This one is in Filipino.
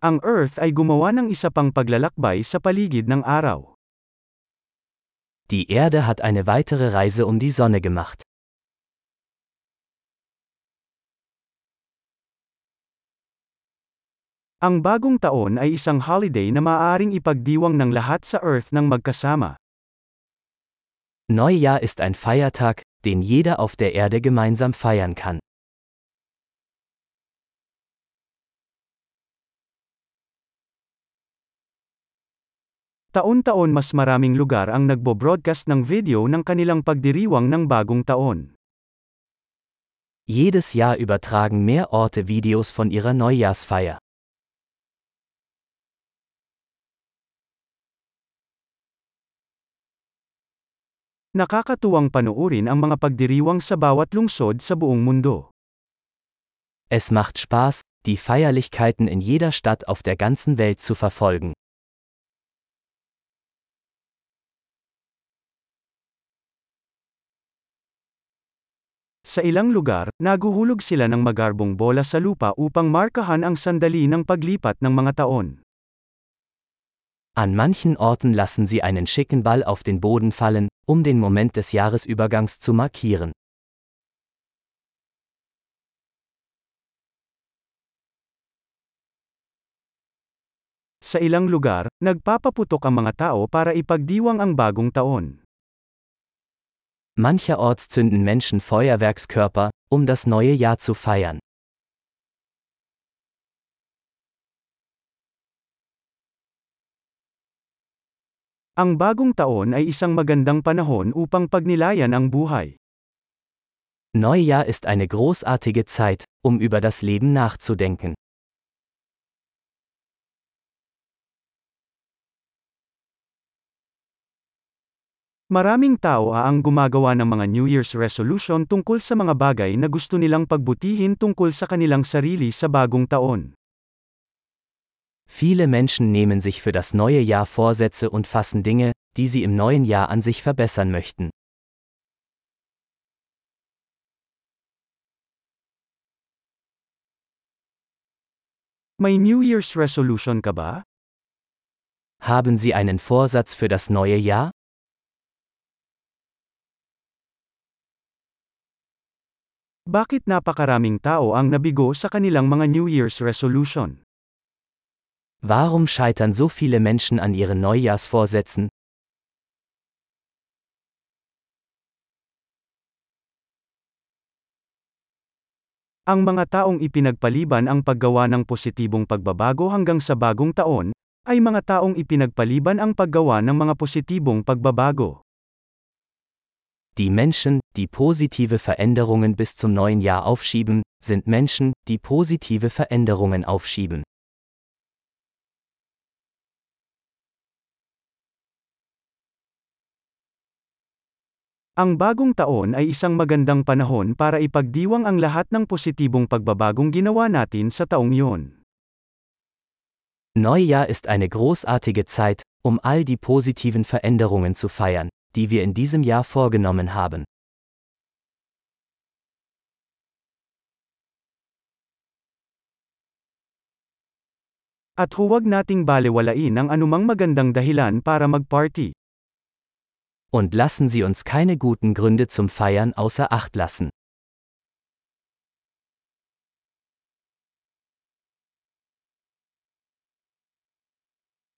Ang Earth ay gumawa ng isa pang paglalakbay sa paligid ng araw. Die Erde hat eine weitere Reise um die Sonne gemacht. Ang bagong taon ay isang holiday na maaaring ipagdiwang ng lahat sa Earth ng magkasama. Neujahr ist ein Feiertag, den jeder auf der Erde gemeinsam feiern kann. Taon-taon mas maraming lugar ang nagbo-broadcast ng video ng kanilang pagdiriwang ng bagong taon. Jedes Jahr übertragen mehr Orte Videos von ihrer Neujahrsfeier. Nakakatuwang panuorin ang mga pagdiriwang sa bawat lungsod sa buong mundo. Es macht Spaß, die Feierlichkeiten in jeder Stadt auf der ganzen Welt zu verfolgen. Sa ilang lugar, naguhulog sila ng magarbong bola sa lupa upang markahan ang sandali ng paglipat ng mga taon. An manchen Orten lassen sie einen schicken Ball auf den Boden fallen, um den Moment des Jahresübergangs zu markieren. Sa ilang lugar, nagpapaputok ang mga tao para ipagdiwang ang bagong taon. Mancherorts zünden Menschen Feuerwerkskörper, um das neue Jahr zu feiern. Ang bagong taon ay isang magandang panahon upang pagnilayan ang buhay. Neujahr ist eine großartige Zeit, um über das Leben nachzudenken. Maraming tao ang gumagawa ng mga New Year's resolution tungkol sa mga bagay na gusto nilang pagbutihin tungkol sa kanilang sarili sa bagong taon. Viele Menschen nehmen sich für das neue Jahr Vorsätze und fassen Dinge, die sie im neuen Jahr an sich verbessern möchten. May New Year's resolution ka ba? Haben Sie einen Vorsatz für das neue Jahr? Bakit napakaraming tao ang nabigo sa kanilang mga New Year's resolution? Warum scheitern so viele Menschen an ihren Neujahrsvorsätzen? Ang mga taong ipinagpaliban ang paggawa ng positibong pagbabago hanggang sa bagong taon, ay mga taong ipinagpaliban ang paggawa ng mga positibong pagbabago. Die Menschen, die positive Veränderungen bis zum neuen Jahr aufschieben, sind Menschen, die positive Veränderungen aufschieben. Ang bagong taon ay isang magandang panahon para ipagdiwang ang lahat ng positibong pagbabagong ginawa natin sa taong iyon. Neujahr ist eine großartige Zeit, um all die positiven Veränderungen zu feiern, die wir in diesem Jahr vorgenommen haben. At huwag nating balewalain ang anumang magandang dahilan para magparty. Und lassen Sie uns keine guten Gründe zum Feiern außer Acht lassen.